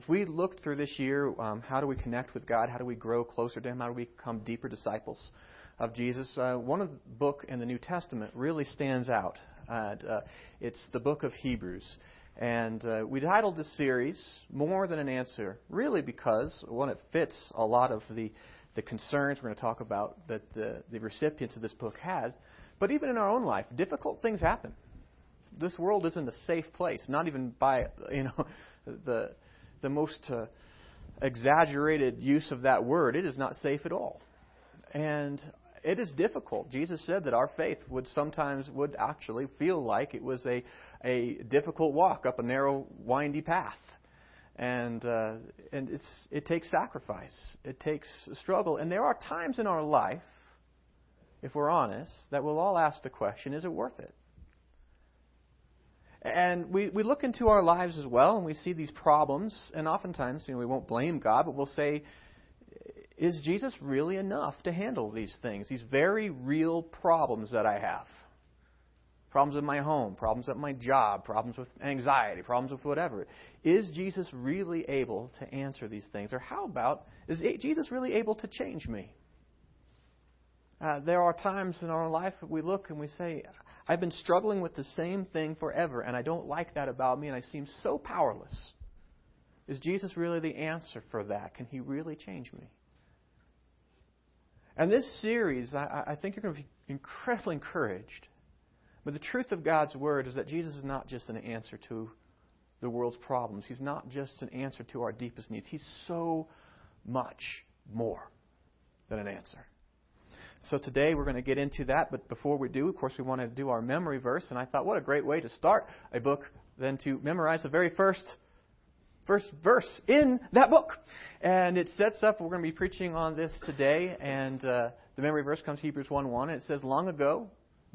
if we looked through this year, um, how do we connect with God? How do we grow closer to Him? How do we become deeper disciples of Jesus? Uh, one of the book in the New Testament really stands out. And, uh, it's the book of Hebrews. And uh, we titled this series More Than an Answer, really because, one, it fits a lot of the, the concerns we're going to talk about that the, the recipients of this book had. But even in our own life, difficult things happen. This world isn't a safe place, not even by you know the the most uh, exaggerated use of that word. It is not safe at all, and it is difficult. Jesus said that our faith would sometimes would actually feel like it was a a difficult walk up a narrow, windy path, and uh, and it's it takes sacrifice, it takes struggle, and there are times in our life, if we're honest, that we'll all ask the question: Is it worth it? And we, we look into our lives as well, and we see these problems, and oftentimes, you know, we won't blame God, but we'll say, is Jesus really enough to handle these things, these very real problems that I have? Problems in my home, problems at my job, problems with anxiety, problems with whatever. Is Jesus really able to answer these things? Or how about, is Jesus really able to change me? Uh, there are times in our life that we look and we say, I've been struggling with the same thing forever, and I don't like that about me, and I seem so powerless. Is Jesus really the answer for that? Can He really change me? And this series, I, I think you're going to be incredibly encouraged. But the truth of God's Word is that Jesus is not just an answer to the world's problems. He's not just an answer to our deepest needs. He's so much more than an answer. So today we're going to get into that, but before we do, of course, we want to do our memory verse, and I thought, what a great way to start a book than to memorize the very first first verse in that book. And it sets up, we're going to be preaching on this today, and uh, the memory verse comes Hebrews 1 1, and it says, Long ago,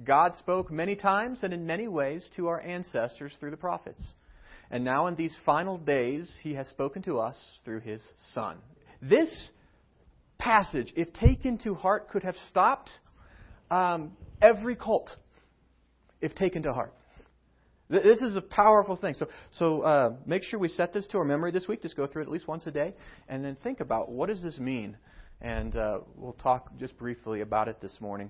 God spoke many times and in many ways to our ancestors through the prophets. And now in these final days, he has spoken to us through his Son. This passage, if taken to heart, could have stopped um, every cult if taken to heart. This is a powerful thing. So, so uh, make sure we set this to our memory this week. Just go through it at least once a day, and then think about what does this mean. And uh, we'll talk just briefly about it this morning.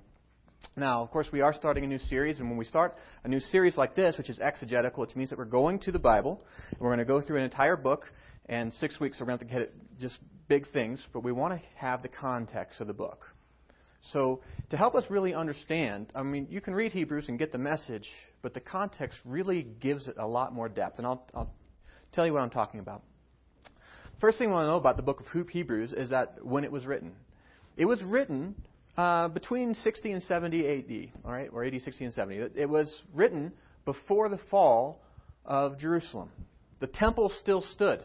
Now, of course, we are starting a new series, and when we start a new series like this, which is exegetical, which means that we're going to the Bible, and we're going to go through an entire book, and six weeks going to get it just big things, but we want to have the context of the book. So, to help us really understand, I mean, you can read Hebrews and get the message, but the context really gives it a lot more depth. And I'll, I'll tell you what I'm talking about. First thing we want to know about the book of Hebrews is that when it was written. It was written uh, between 60 and 70 AD, all right, or AD 60 and 70. It was written before the fall of Jerusalem. The temple still stood.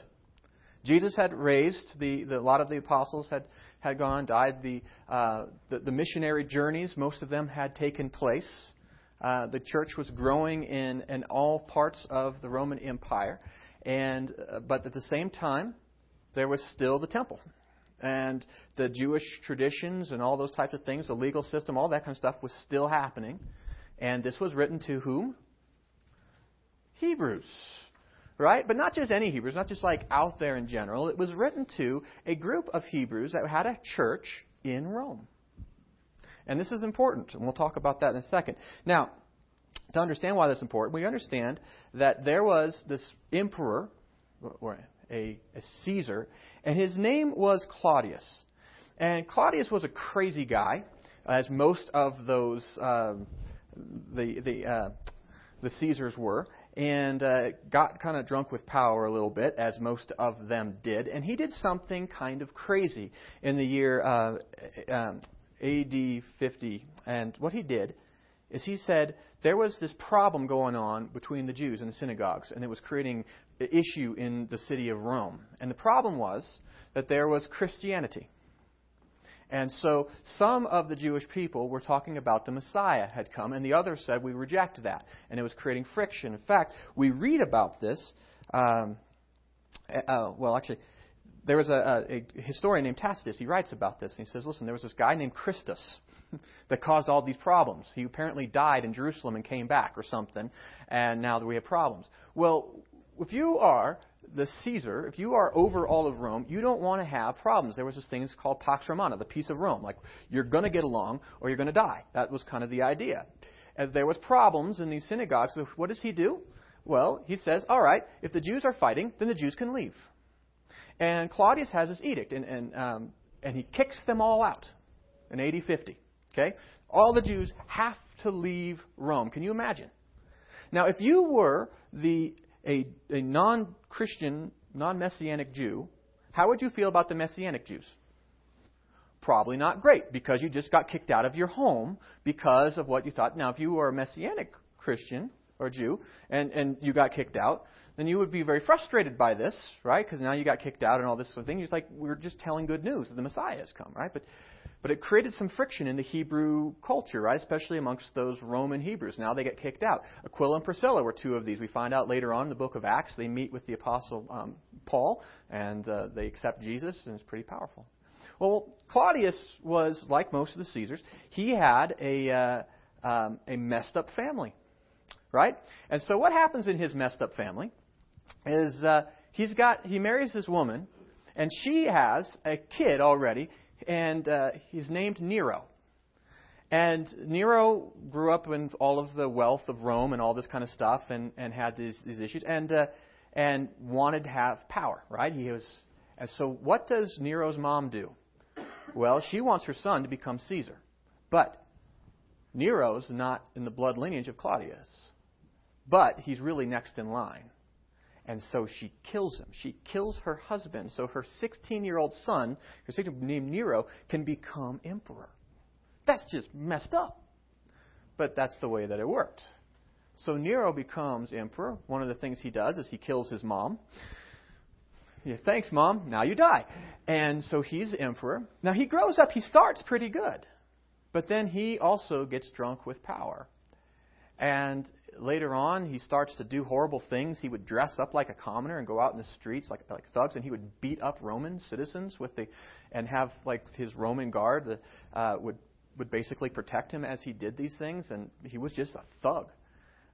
Jesus had raised, the, the, a lot of the apostles had, had gone, died. The, uh, the, the, missionary journeys, most of them had taken place. Uh, the church was growing in, in all parts of the Roman Empire. And, uh, but at the same time, there was still the temple. And the Jewish traditions and all those types of things, the legal system, all that kind of stuff was still happening. And this was written to whom? Hebrews right? But not just any Hebrews, not just like out there in general. It was written to a group of Hebrews that had a church in Rome. And this is important, and we'll talk about that in a second. Now, to understand why that's important, we understand that there was this emperor, or a, a Caesar, and his name was Claudius. And Claudius was a crazy guy, as most of those um, the the uh, the Caesars were and uh, got kind of drunk with power a little bit, as most of them did. And he did something kind of crazy in the year uh, um, AD 50. And what he did is he said there was this problem going on between the Jews and the synagogues, and it was creating an issue in the city of Rome. And the problem was that there was Christianity. And so some of the Jewish people were talking about the Messiah had come, and the others said we reject that. And it was creating friction. In fact, we read about this. Um, uh, well, actually, there was a, a, a historian named Tacitus. He writes about this. And he says, listen, there was this guy named Christus that caused all these problems. He apparently died in Jerusalem and came back or something, and now we have problems. Well, if you are the Caesar, if you are over all of Rome, you don't want to have problems. There was this thing called Pax Romana, the peace of Rome. Like, you're going to get along or you're going to die. That was kind of the idea. As there was problems in these synagogues, what does he do? Well, he says, all right, if the Jews are fighting, then the Jews can leave. And Claudius has this edict, and, and, um, and he kicks them all out in AD 50. Okay? All the Jews have to leave Rome. Can you imagine? Now, if you were the a, a non Christian, non Messianic Jew, how would you feel about the Messianic Jews? Probably not great because you just got kicked out of your home because of what you thought. Now, if you were a Messianic Christian or Jew and, and you got kicked out, then you would be very frustrated by this, right? Because now you got kicked out and all this sort of thing. You're like, we're just telling good news that the Messiah has come, right? But but it created some friction in the Hebrew culture, right? Especially amongst those Roman Hebrews. Now they get kicked out. Aquila and Priscilla were two of these. We find out later on in the book of Acts, they meet with the apostle um, Paul, and uh, they accept Jesus, and it's pretty powerful. Well, Claudius was like most of the Caesars. He had a uh, um, a messed up family, right? And so what happens in his messed up family is uh, he's got he marries this woman, and she has a kid already and uh, he's named Nero. And Nero grew up in all of the wealth of Rome and all this kind of stuff, and, and had these, these issues, and uh, and wanted to have power, right? He was, and so what does Nero's mom do? Well, she wants her son to become Caesar, but Nero's not in the blood lineage of Claudius, but he's really next in line. And so she kills him. She kills her husband. So her 16 year old son, her 16 named Nero, can become emperor. That's just messed up. But that's the way that it worked. So Nero becomes emperor. One of the things he does is he kills his mom. Yeah, thanks, mom. Now you die. And so he's emperor. Now he grows up. He starts pretty good. But then he also gets drunk with power. And later on, he starts to do horrible things. He would dress up like a commoner and go out in the streets like like thugs, and he would beat up Roman citizens with the, and have like his Roman guard the, uh, would would basically protect him as he did these things, and he was just a thug.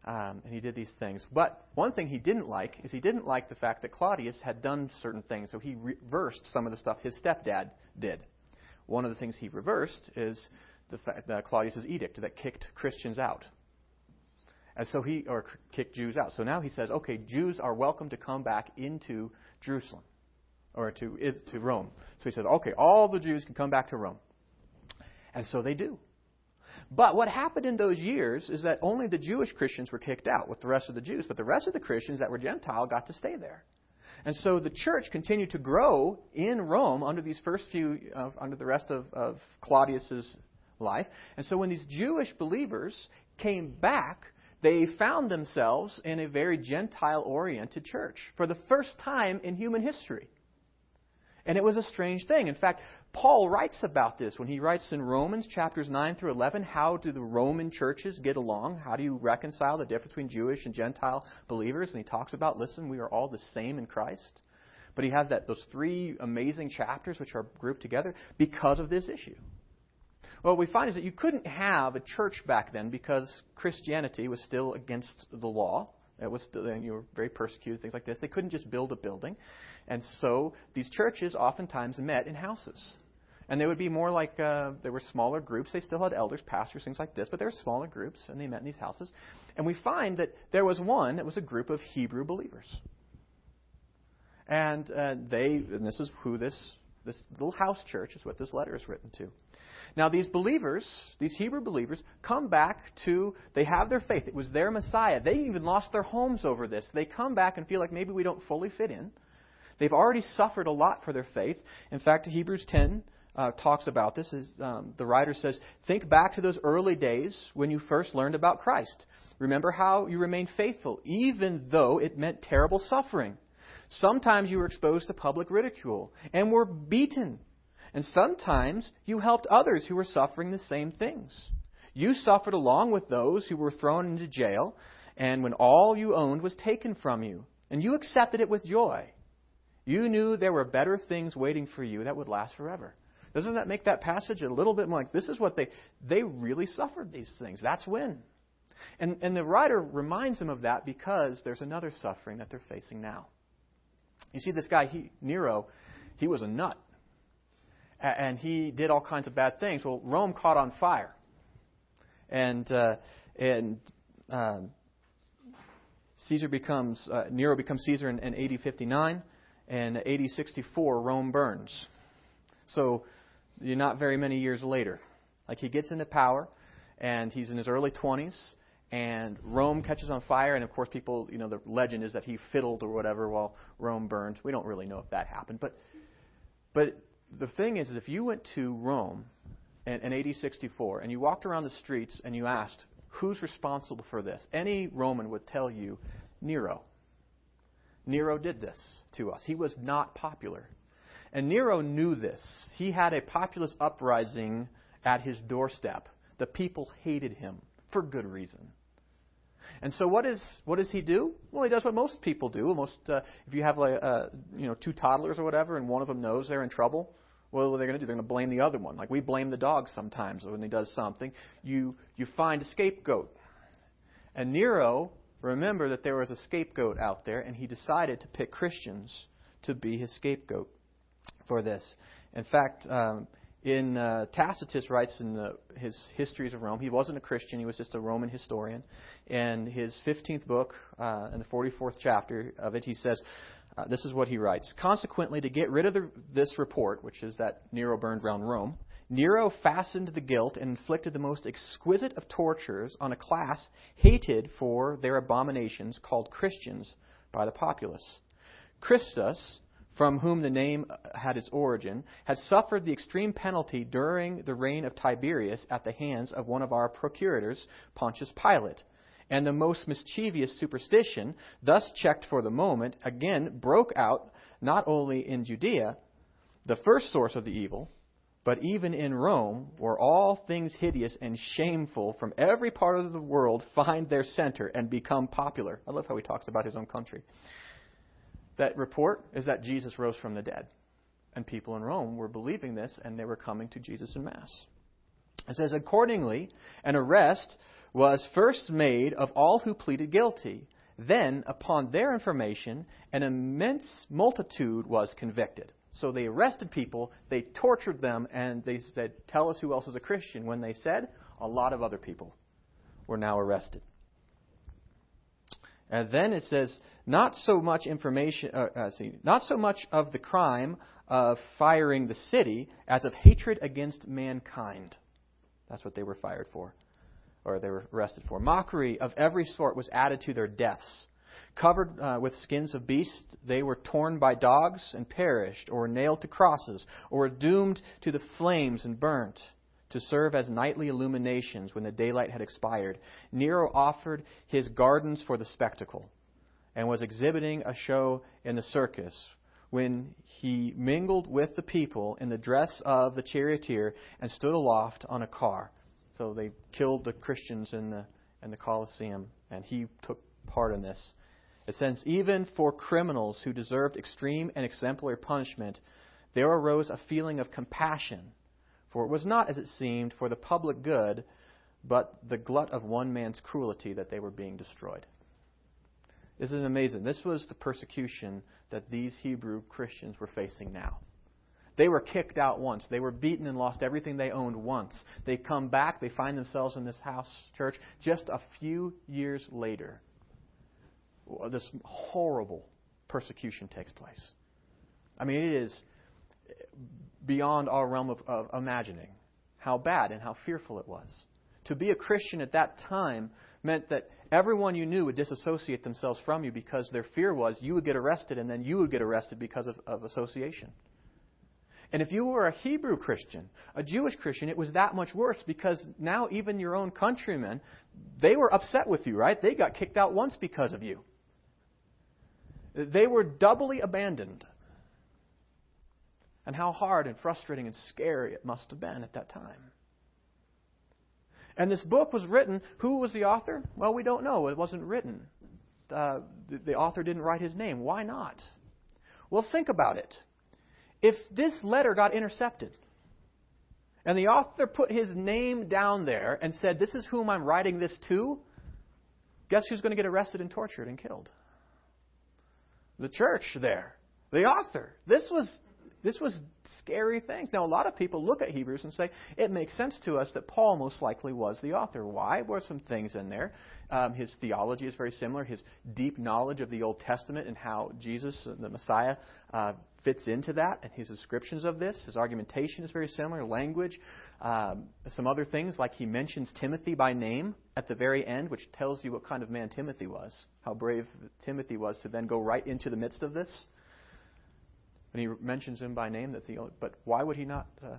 Um, and he did these things. But one thing he didn't like is he didn't like the fact that Claudius had done certain things, so he reversed some of the stuff his stepdad did. One of the things he reversed is the fact that Claudius's edict that kicked Christians out. And so he, or kicked Jews out. So now he says, okay, Jews are welcome to come back into Jerusalem, or to, to Rome. So he says, okay, all the Jews can come back to Rome. And so they do. But what happened in those years is that only the Jewish Christians were kicked out with the rest of the Jews, but the rest of the Christians that were Gentile got to stay there. And so the church continued to grow in Rome under these first few, uh, under the rest of, of Claudius's life. And so when these Jewish believers came back, they found themselves in a very Gentile oriented church for the first time in human history. And it was a strange thing. In fact, Paul writes about this when he writes in Romans chapters 9 through 11 how do the Roman churches get along? How do you reconcile the difference between Jewish and Gentile believers? And he talks about, listen, we are all the same in Christ. But he has that, those three amazing chapters which are grouped together because of this issue what we find is that you couldn't have a church back then because Christianity was still against the law. It was still, you were very persecuted, things like this. They couldn't just build a building. And so these churches oftentimes met in houses. And they would be more like, uh, there were smaller groups. They still had elders, pastors, things like this, but there were smaller groups, and they met in these houses. And we find that there was one that was a group of Hebrew believers. And uh, they, and this is who this, this little house church is what this letter is written to. Now, these believers, these Hebrew believers, come back to, they have their faith. It was their Messiah. They even lost their homes over this. They come back and feel like maybe we don't fully fit in. They've already suffered a lot for their faith. In fact, Hebrews 10 uh, talks about this. Is, um, the writer says, Think back to those early days when you first learned about Christ. Remember how you remained faithful, even though it meant terrible suffering. Sometimes you were exposed to public ridicule and were beaten and sometimes you helped others who were suffering the same things. You suffered along with those who were thrown into jail, and when all you owned was taken from you, and you accepted it with joy. You knew there were better things waiting for you that would last forever. Doesn't that make that passage a little bit more like this is what they they really suffered these things. That's when. And and the writer reminds them of that because there's another suffering that they're facing now. You see, this guy, he, Nero, he was a nut. And he did all kinds of bad things. Well, Rome caught on fire. And, uh, and um, Caesar becomes, uh, Nero becomes Caesar in, in AD 59, and AD 64, Rome burns. So, you're not very many years later. Like, he gets into power, and he's in his early 20s, and Rome catches on fire, and of course, people, you know, the legend is that he fiddled or whatever while Rome burned. We don't really know if that happened, but, but the thing is, is if you went to Rome in, in AD 64 and you walked around the streets and you asked, who's responsible for this? Any Roman would tell you, Nero. Nero did this to us. He was not popular. And Nero knew this. He had a populist uprising at his doorstep. The people hated him for good reason. And so, what is what does he do? Well, he does what most people do. Most, uh, if you have like uh, you know two toddlers or whatever, and one of them knows they're in trouble, what are they going to do? They're going to blame the other one. Like we blame the dog sometimes when he does something. You you find a scapegoat. And Nero, remember that there was a scapegoat out there, and he decided to pick Christians to be his scapegoat for this. In fact, um, in uh, Tacitus writes in the, his histories of Rome. He wasn't a Christian; he was just a Roman historian. And his 15th book, uh, in the 44th chapter of it, he says, uh, "This is what he writes: Consequently, to get rid of the, this report, which is that Nero burned round Rome." Nero fastened the guilt and inflicted the most exquisite of tortures on a class hated for their abominations called Christians by the populace. Christus, from whom the name had its origin, had suffered the extreme penalty during the reign of Tiberius at the hands of one of our procurators, Pontius Pilate. And the most mischievous superstition, thus checked for the moment, again broke out not only in Judea, the first source of the evil, but even in Rome, where all things hideous and shameful from every part of the world find their center and become popular. I love how he talks about his own country that report is that Jesus rose from the dead. And people in Rome were believing this, and they were coming to Jesus in Mass. It says, Accordingly, an arrest was first made of all who pleaded guilty. Then, upon their information, an immense multitude was convicted. So they arrested people, they tortured them, and they said, Tell us who else is a Christian. When they said, a lot of other people were now arrested. And then it says, not so much information, uh, uh, see, not so much of the crime of firing the city as of hatred against mankind. That's what they were fired for, or they were arrested for. Mockery of every sort was added to their deaths. Covered uh, with skins of beasts, they were torn by dogs and perished, or nailed to crosses, or doomed to the flames and burnt to serve as nightly illuminations when the daylight had expired. Nero offered his gardens for the spectacle and was exhibiting a show in the circus when he mingled with the people in the dress of the charioteer and stood aloft on a car. So they killed the Christians in the, in the Colosseum, and he took part in this. It says, even for criminals who deserved extreme and exemplary punishment, there arose a feeling of compassion for it was not, as it seemed, for the public good, but the glut of one man's cruelty that they were being destroyed. Isn't it amazing? This was the persecution that these Hebrew Christians were facing now. They were kicked out once. They were beaten and lost everything they owned once. They come back, they find themselves in this house church just a few years later. This horrible persecution takes place. I mean, it is beyond our realm of, of imagining how bad and how fearful it was. To be a Christian at that time meant that everyone you knew would disassociate themselves from you because their fear was you would get arrested and then you would get arrested because of, of association. And if you were a Hebrew Christian, a Jewish Christian, it was that much worse because now even your own countrymen, they were upset with you, right? They got kicked out once because of you. They were doubly abandoned and how hard and frustrating and scary it must have been at that time. And this book was written. Who was the author? Well, we don't know. It wasn't written. Uh, the, the author didn't write his name. Why not? Well, think about it. If this letter got intercepted, and the author put his name down there and said, This is whom I'm writing this to, guess who's going to get arrested and tortured and killed? The church there. The author. This was this was scary things. Now, a lot of people look at Hebrews and say, it makes sense to us that Paul most likely was the author. Why? There were some things in there. Um, his theology is very similar. His deep knowledge of the Old Testament and how Jesus, the Messiah, uh, fits into that, and his descriptions of this. His argumentation is very similar. Language. Um, some other things, like he mentions Timothy by name at the very end, which tells you what kind of man Timothy was, how brave Timothy was to then go right into the midst of this. And he mentions him by name. That's the only, but why would he not? Uh,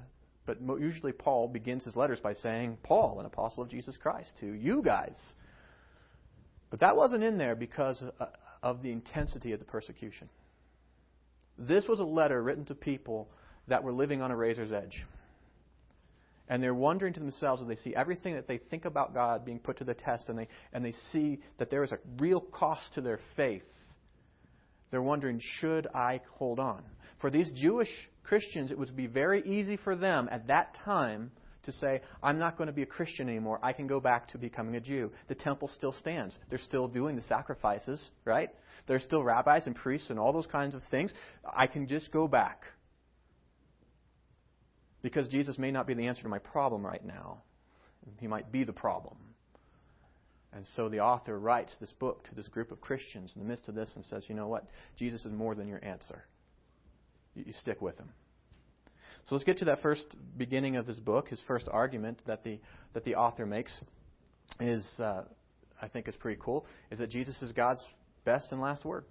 but usually Paul begins his letters by saying, Paul, an apostle of Jesus Christ, to you guys. But that wasn't in there because uh, of the intensity of the persecution. This was a letter written to people that were living on a razor's edge. And they're wondering to themselves as they see everything that they think about God being put to the test, and they, and they see that there is a real cost to their faith. They're wondering, should I hold on? For these Jewish Christians, it would be very easy for them at that time to say, I'm not going to be a Christian anymore. I can go back to becoming a Jew. The temple still stands. They're still doing the sacrifices, right? There's still rabbis and priests and all those kinds of things. I can just go back. Because Jesus may not be the answer to my problem right now. He might be the problem. And so the author writes this book to this group of Christians in the midst of this and says, you know what? Jesus is more than your answer you stick with him. So let's get to that first beginning of this book. His first argument that the that the author makes is, uh, I think, is pretty cool. Is that Jesus is God's best and last word.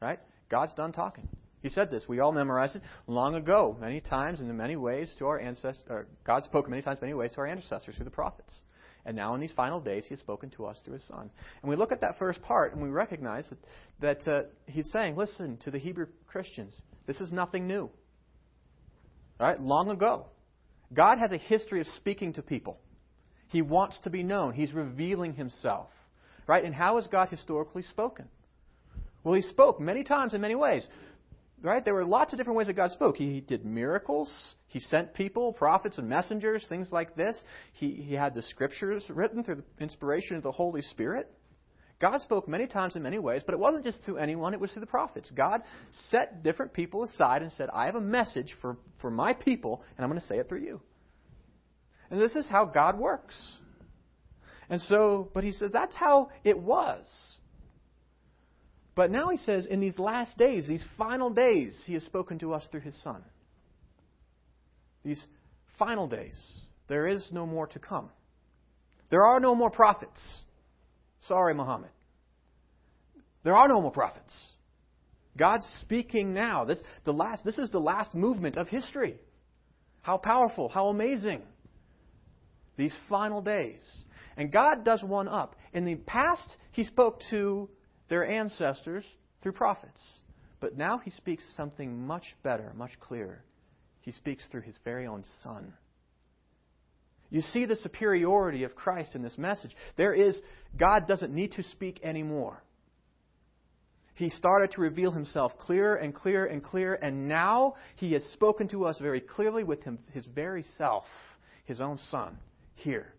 Right? God's done talking. He said this. We all memorized it long ago, many times and in many ways to our ancestors. God spoke many times, many ways to our ancestors through the prophets. And now in these final days, He has spoken to us through His Son. And we look at that first part and we recognize that, that uh, He's saying, listen to the Hebrew Christians. This is nothing new. Right? Long ago. God has a history of speaking to people. He wants to be known. He's revealing himself. Right? And how has God historically spoken? Well, he spoke many times in many ways. Right? There were lots of different ways that God spoke. He did miracles. He sent people, prophets and messengers, things like this. He, he had the scriptures written through the inspiration of the Holy Spirit. God spoke many times in many ways, but it wasn't just through anyone, it was through the prophets. God set different people aside and said, I have a message for, for my people, and I'm going to say it through you. And this is how God works. And so, but he says that's how it was. But now he says, in these last days, these final days, he has spoken to us through his Son. These final days, there is no more to come. There are no more prophets. Sorry, Muhammad. There are no more prophets. God's speaking now. This, the last, this is the last movement of history. How powerful, how amazing. These final days. And God does one up. In the past, He spoke to their ancestors through prophets. But now He speaks something much better, much clearer. He speaks through His very own Son. You see the superiority of Christ in this message. There is, God doesn't need to speak anymore. He started to reveal himself clearer and clearer and clearer, and now he has spoken to us very clearly with him, his very self, his own son, here.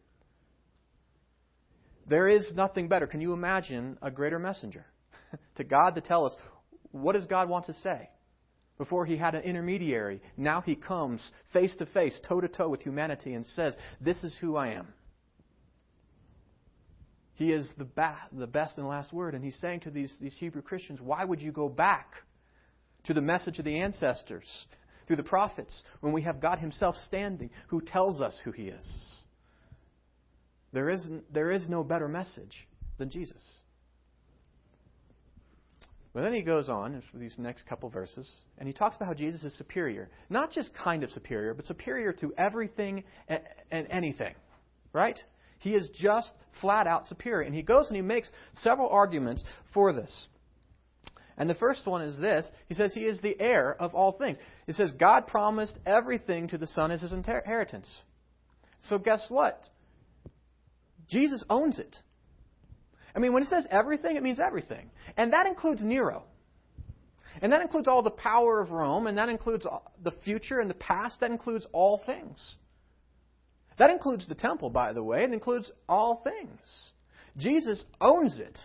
There is nothing better. Can you imagine a greater messenger? to God to tell us, what does God want to say? Before he had an intermediary, now he comes face to face, toe to toe with humanity and says, This is who I am. He is the, ba- the best and last word. And he's saying to these, these Hebrew Christians, Why would you go back to the message of the ancestors through the prophets when we have God Himself standing who tells us who He is? There is, there is no better message than Jesus. But then he goes on for these next couple verses, and he talks about how Jesus is superior. Not just kind of superior, but superior to everything and, and anything. Right? He is just flat out superior. And he goes and he makes several arguments for this. And the first one is this He says he is the heir of all things. He says God promised everything to the Son as his inheritance. So guess what? Jesus owns it. I mean, when it says everything, it means everything. And that includes Nero. And that includes all the power of Rome, and that includes the future and the past. That includes all things. That includes the temple, by the way. It includes all things. Jesus owns it.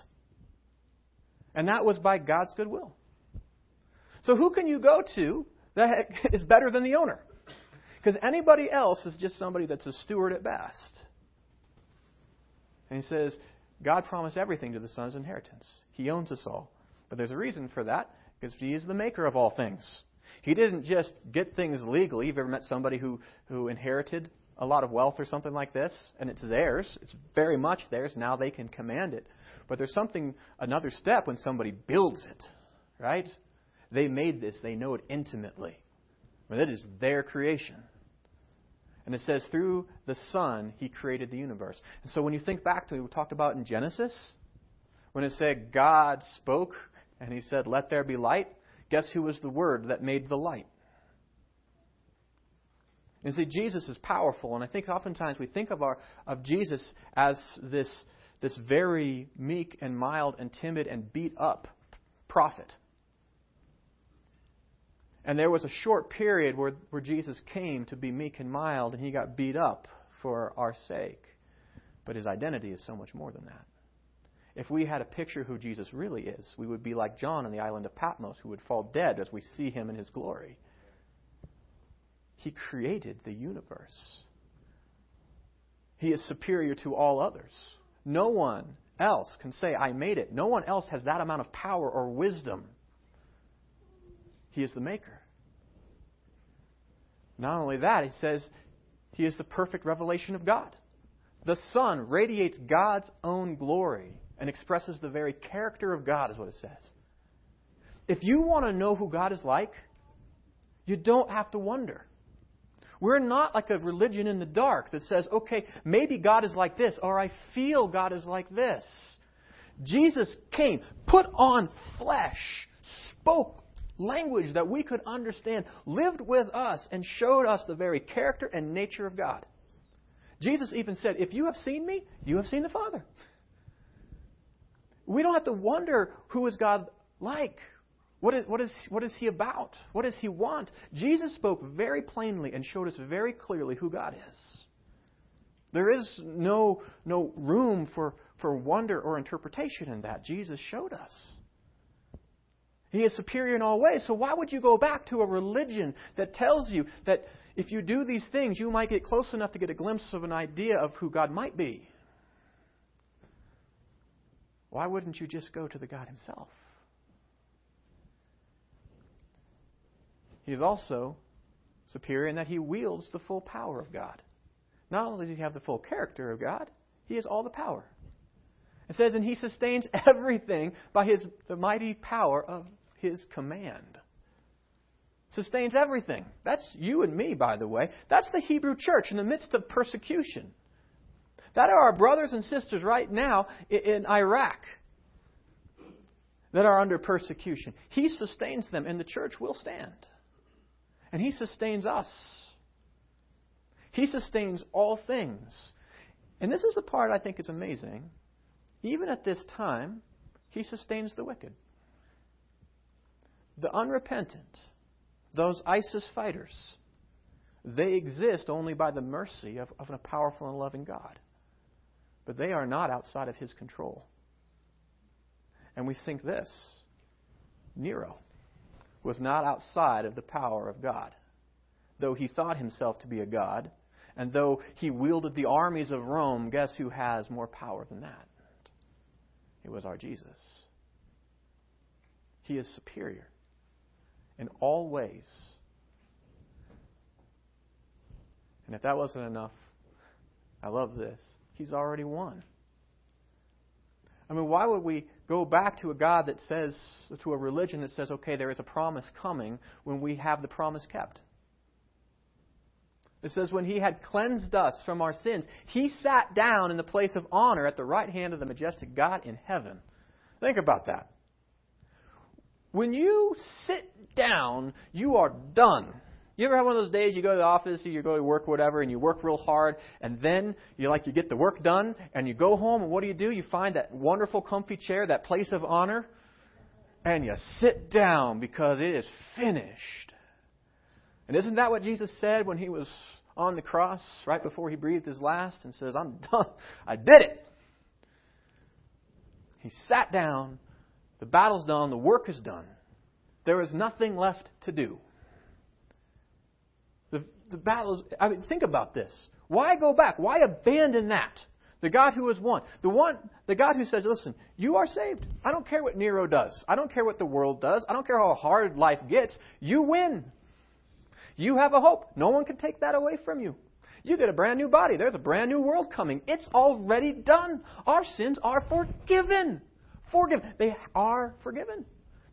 And that was by God's goodwill. So who can you go to that is better than the owner? Because anybody else is just somebody that's a steward at best. And he says, God promised everything to the Son's inheritance. He owns us all. But there's a reason for that, because He is the maker of all things. He didn't just get things legally. You've ever met somebody who, who inherited a lot of wealth or something like this, and it's theirs. It's very much theirs. Now they can command it. But there's something, another step when somebody builds it, right? They made this, they know it intimately. But it is their creation. And it says, through the Son, He created the universe. And so when you think back to what we talked about in Genesis, when it said God spoke and He said, Let there be light, guess who was the Word that made the light? And see, Jesus is powerful, and I think oftentimes we think of our of Jesus as this this very meek and mild and timid and beat up prophet. And there was a short period where, where Jesus came to be meek and mild, and he got beat up for our sake. But his identity is so much more than that. If we had a picture who Jesus really is, we would be like John on the island of Patmos, who would fall dead as we see him in his glory. He created the universe. He is superior to all others. No one else can say, I made it. No one else has that amount of power or wisdom he is the maker. Not only that, he says he is the perfect revelation of God. The Son radiates God's own glory and expresses the very character of God, is what it says. If you want to know who God is like, you don't have to wonder. We're not like a religion in the dark that says, okay, maybe God is like this, or I feel God is like this. Jesus came, put on flesh, spoke language that we could understand, lived with us, and showed us the very character and nature of God. Jesus even said, If you have seen me, you have seen the Father. We don't have to wonder who is God like. What is, what, is, what is he about? What does he want? Jesus spoke very plainly and showed us very clearly who God is. There is no, no room for, for wonder or interpretation in that. Jesus showed us. He is superior in all ways. So why would you go back to a religion that tells you that if you do these things, you might get close enough to get a glimpse of an idea of who God might be? Why wouldn't you just go to the God Himself? He is also superior in that He wields the full power of God. Not only does He have the full character of God, He has all the power. It says, and He sustains everything by His the mighty power of his command. Sustains everything. That's you and me, by the way. That's the Hebrew church in the midst of persecution. That are our brothers and sisters right now in Iraq that are under persecution. He sustains them, and the church will stand. And He sustains us. He sustains all things. And this is the part I think is amazing. Even at this time, He sustains the wicked the unrepentant, those ISIS fighters, they exist only by the mercy of, of a powerful and loving God. But they are not outside of his control. And we think this Nero was not outside of the power of God. Though he thought himself to be a God, and though he wielded the armies of Rome, guess who has more power than that? It was our Jesus. He is superior in all ways. And if that wasn't enough, I love this. He's already won. I mean, why would we go back to a God that says, to a religion that says, okay, there is a promise coming when we have the promise kept? It says, when he had cleansed us from our sins, he sat down in the place of honor at the right hand of the majestic God in heaven. Think about that. When you sit down, you are done. You ever have one of those days you go to the office, you go to work, whatever, and you work real hard, and then you like you get the work done, and you go home, and what do you do? You find that wonderful, comfy chair, that place of honor, and you sit down because it is finished. And isn't that what Jesus said when he was on the cross, right before he breathed his last, and says, "I'm done. I did it." He sat down the battle's done, the work is done. There is nothing left to do. The, the battle is, I mean, think about this. Why go back? Why abandon that? The God who has won. The one, the God who says, listen, you are saved. I don't care what Nero does. I don't care what the world does. I don't care how hard life gets. You win. You have a hope. No one can take that away from you. You get a brand new body. There's a brand new world coming. It's already done. Our sins are forgiven. Forgiven. They are forgiven.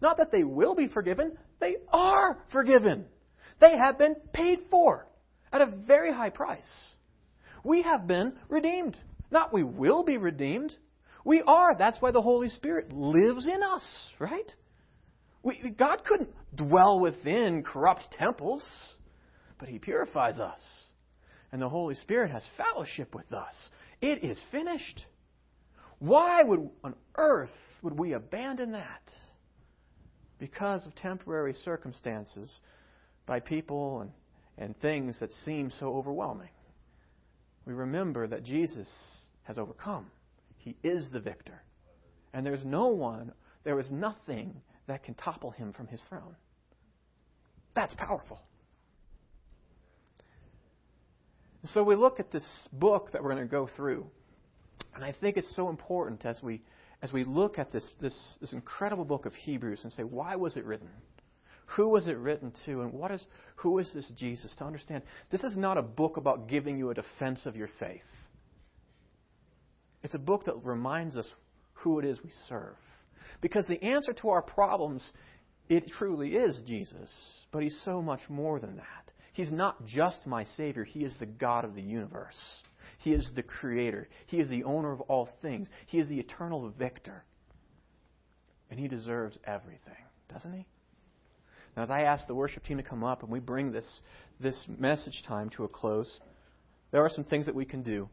Not that they will be forgiven, they are forgiven. They have been paid for at a very high price. We have been redeemed. Not we will be redeemed. We are. That's why the Holy Spirit lives in us, right? We, God couldn't dwell within corrupt temples, but He purifies us. And the Holy Spirit has fellowship with us. It is finished. Why would on earth would we abandon that? Because of temporary circumstances by people and, and things that seem so overwhelming. We remember that Jesus has overcome. He is the victor. And there's no one, there is nothing that can topple him from his throne. That's powerful. So we look at this book that we're going to go through, and I think it's so important as we as we look at this, this, this incredible book of Hebrews and say, why was it written? Who was it written to? And what is, who is this Jesus? To understand, this is not a book about giving you a defense of your faith. It's a book that reminds us who it is we serve. Because the answer to our problems, it truly is Jesus. But he's so much more than that. He's not just my Savior, He is the God of the universe. He is the Creator. He is the owner of all things. He is the eternal victor. And He deserves everything, doesn't He? Now, as I ask the worship team to come up and we bring this, this message time to a close, there are some things that we can do.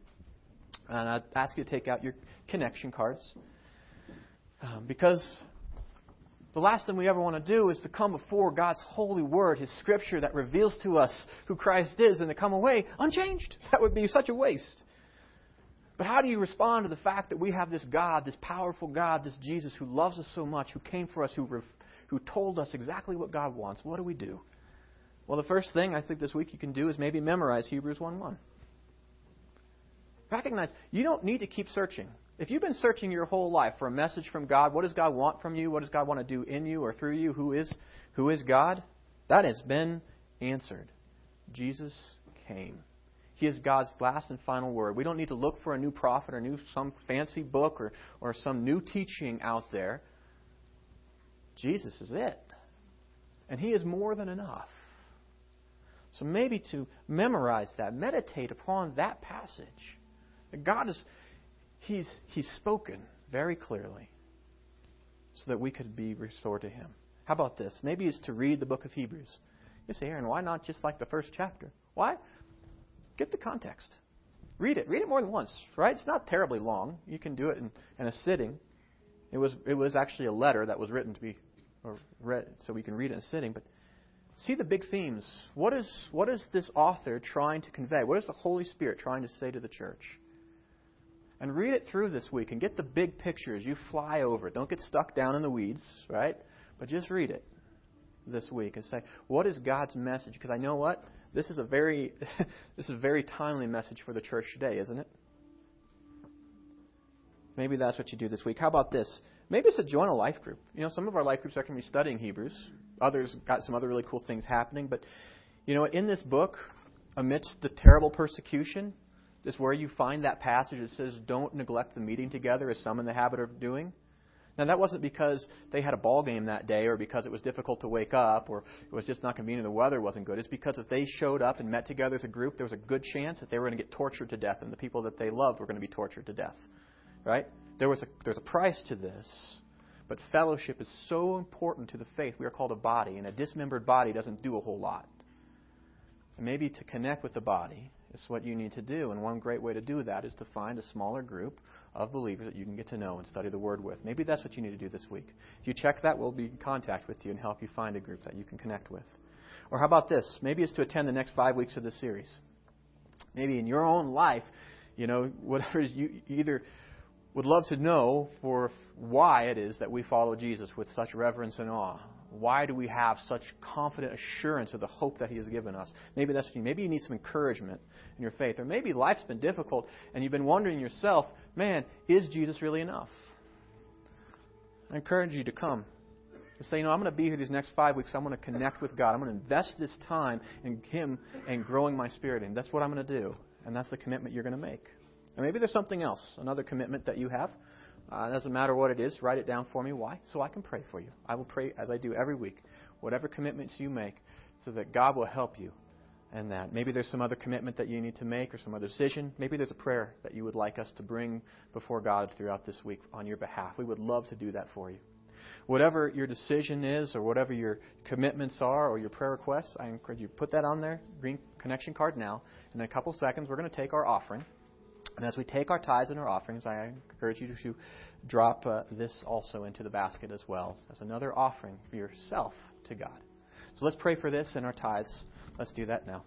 And I'd ask you to take out your connection cards. Um, because the last thing we ever want to do is to come before God's holy word, His scripture that reveals to us who Christ is, and to come away unchanged. That would be such a waste. But how do you respond to the fact that we have this God, this powerful God, this Jesus who loves us so much, who came for us, who, who told us exactly what God wants? What do we do? Well, the first thing I think this week you can do is maybe memorize Hebrews 1 1. Recognize you don't need to keep searching. If you've been searching your whole life for a message from God, what does God want from you? What does God want to do in you or through you? Who is who is God? That has been answered. Jesus came. He is God's last and final word. We don't need to look for a new prophet or new some fancy book or, or some new teaching out there. Jesus is it. And he is more than enough. So maybe to memorize that, meditate upon that passage. God is He's, he's spoken very clearly so that we could be restored to Him. How about this? Maybe it's to read the book of Hebrews. You say, Aaron, why not just like the first chapter? Why? Get the context. Read it. Read it more than once, right? It's not terribly long. You can do it in, in a sitting. It was, it was actually a letter that was written to be or read so we can read it in a sitting. But see the big themes. What is, what is this author trying to convey? What is the Holy Spirit trying to say to the church? And read it through this week and get the big picture as you fly over it. Don't get stuck down in the weeds, right? But just read it this week and say, what is God's message? Because I know what? This is a very this is a very timely message for the church today, isn't it? Maybe that's what you do this week. How about this? Maybe it's to join a life group. You know, some of our life groups are going to be studying Hebrews. Others got some other really cool things happening. But, you know, in this book, amidst the terrible persecution, is where you find that passage that says, Don't neglect the meeting together as some in the habit of doing. Now, that wasn't because they had a ball game that day or because it was difficult to wake up or it was just not convenient the weather wasn't good. It's because if they showed up and met together as a group, there was a good chance that they were going to get tortured to death and the people that they loved were going to be tortured to death. Right? There was a, there's a price to this. But fellowship is so important to the faith. We are called a body, and a dismembered body doesn't do a whole lot. And maybe to connect with the body it's what you need to do. And one great way to do that is to find a smaller group of believers that you can get to know and study the Word with. Maybe that's what you need to do this week. If you check that, we'll be in contact with you and help you find a group that you can connect with. Or how about this? Maybe it's to attend the next five weeks of this series. Maybe in your own life, you know, whatever you either would love to know for why it is that we follow Jesus with such reverence and awe. Why do we have such confident assurance of the hope that He has given us? Maybe that's you, maybe you need some encouragement in your faith, or maybe life's been difficult and you've been wondering yourself, man, is Jesus really enough? I encourage you to come and say, you know, I'm going to be here these next five weeks. I'm going to connect with God. I'm going to invest this time in Him and growing my spirit. And that's what I'm going to do. And that's the commitment you're going to make. And maybe there's something else, another commitment that you have. Uh, doesn't matter what it is. Write it down for me. Why? So I can pray for you. I will pray as I do every week. Whatever commitments you make, so that God will help you and that. Maybe there's some other commitment that you need to make or some other decision. Maybe there's a prayer that you would like us to bring before God throughout this week on your behalf. We would love to do that for you. Whatever your decision is or whatever your commitments are or your prayer requests, I encourage you put that on there, green connection card now. In a couple seconds, we're going to take our offering. And as we take our tithes and our offerings, I encourage you to drop uh, this also into the basket as well as another offering for yourself to God. So let's pray for this and our tithes. Let's do that now.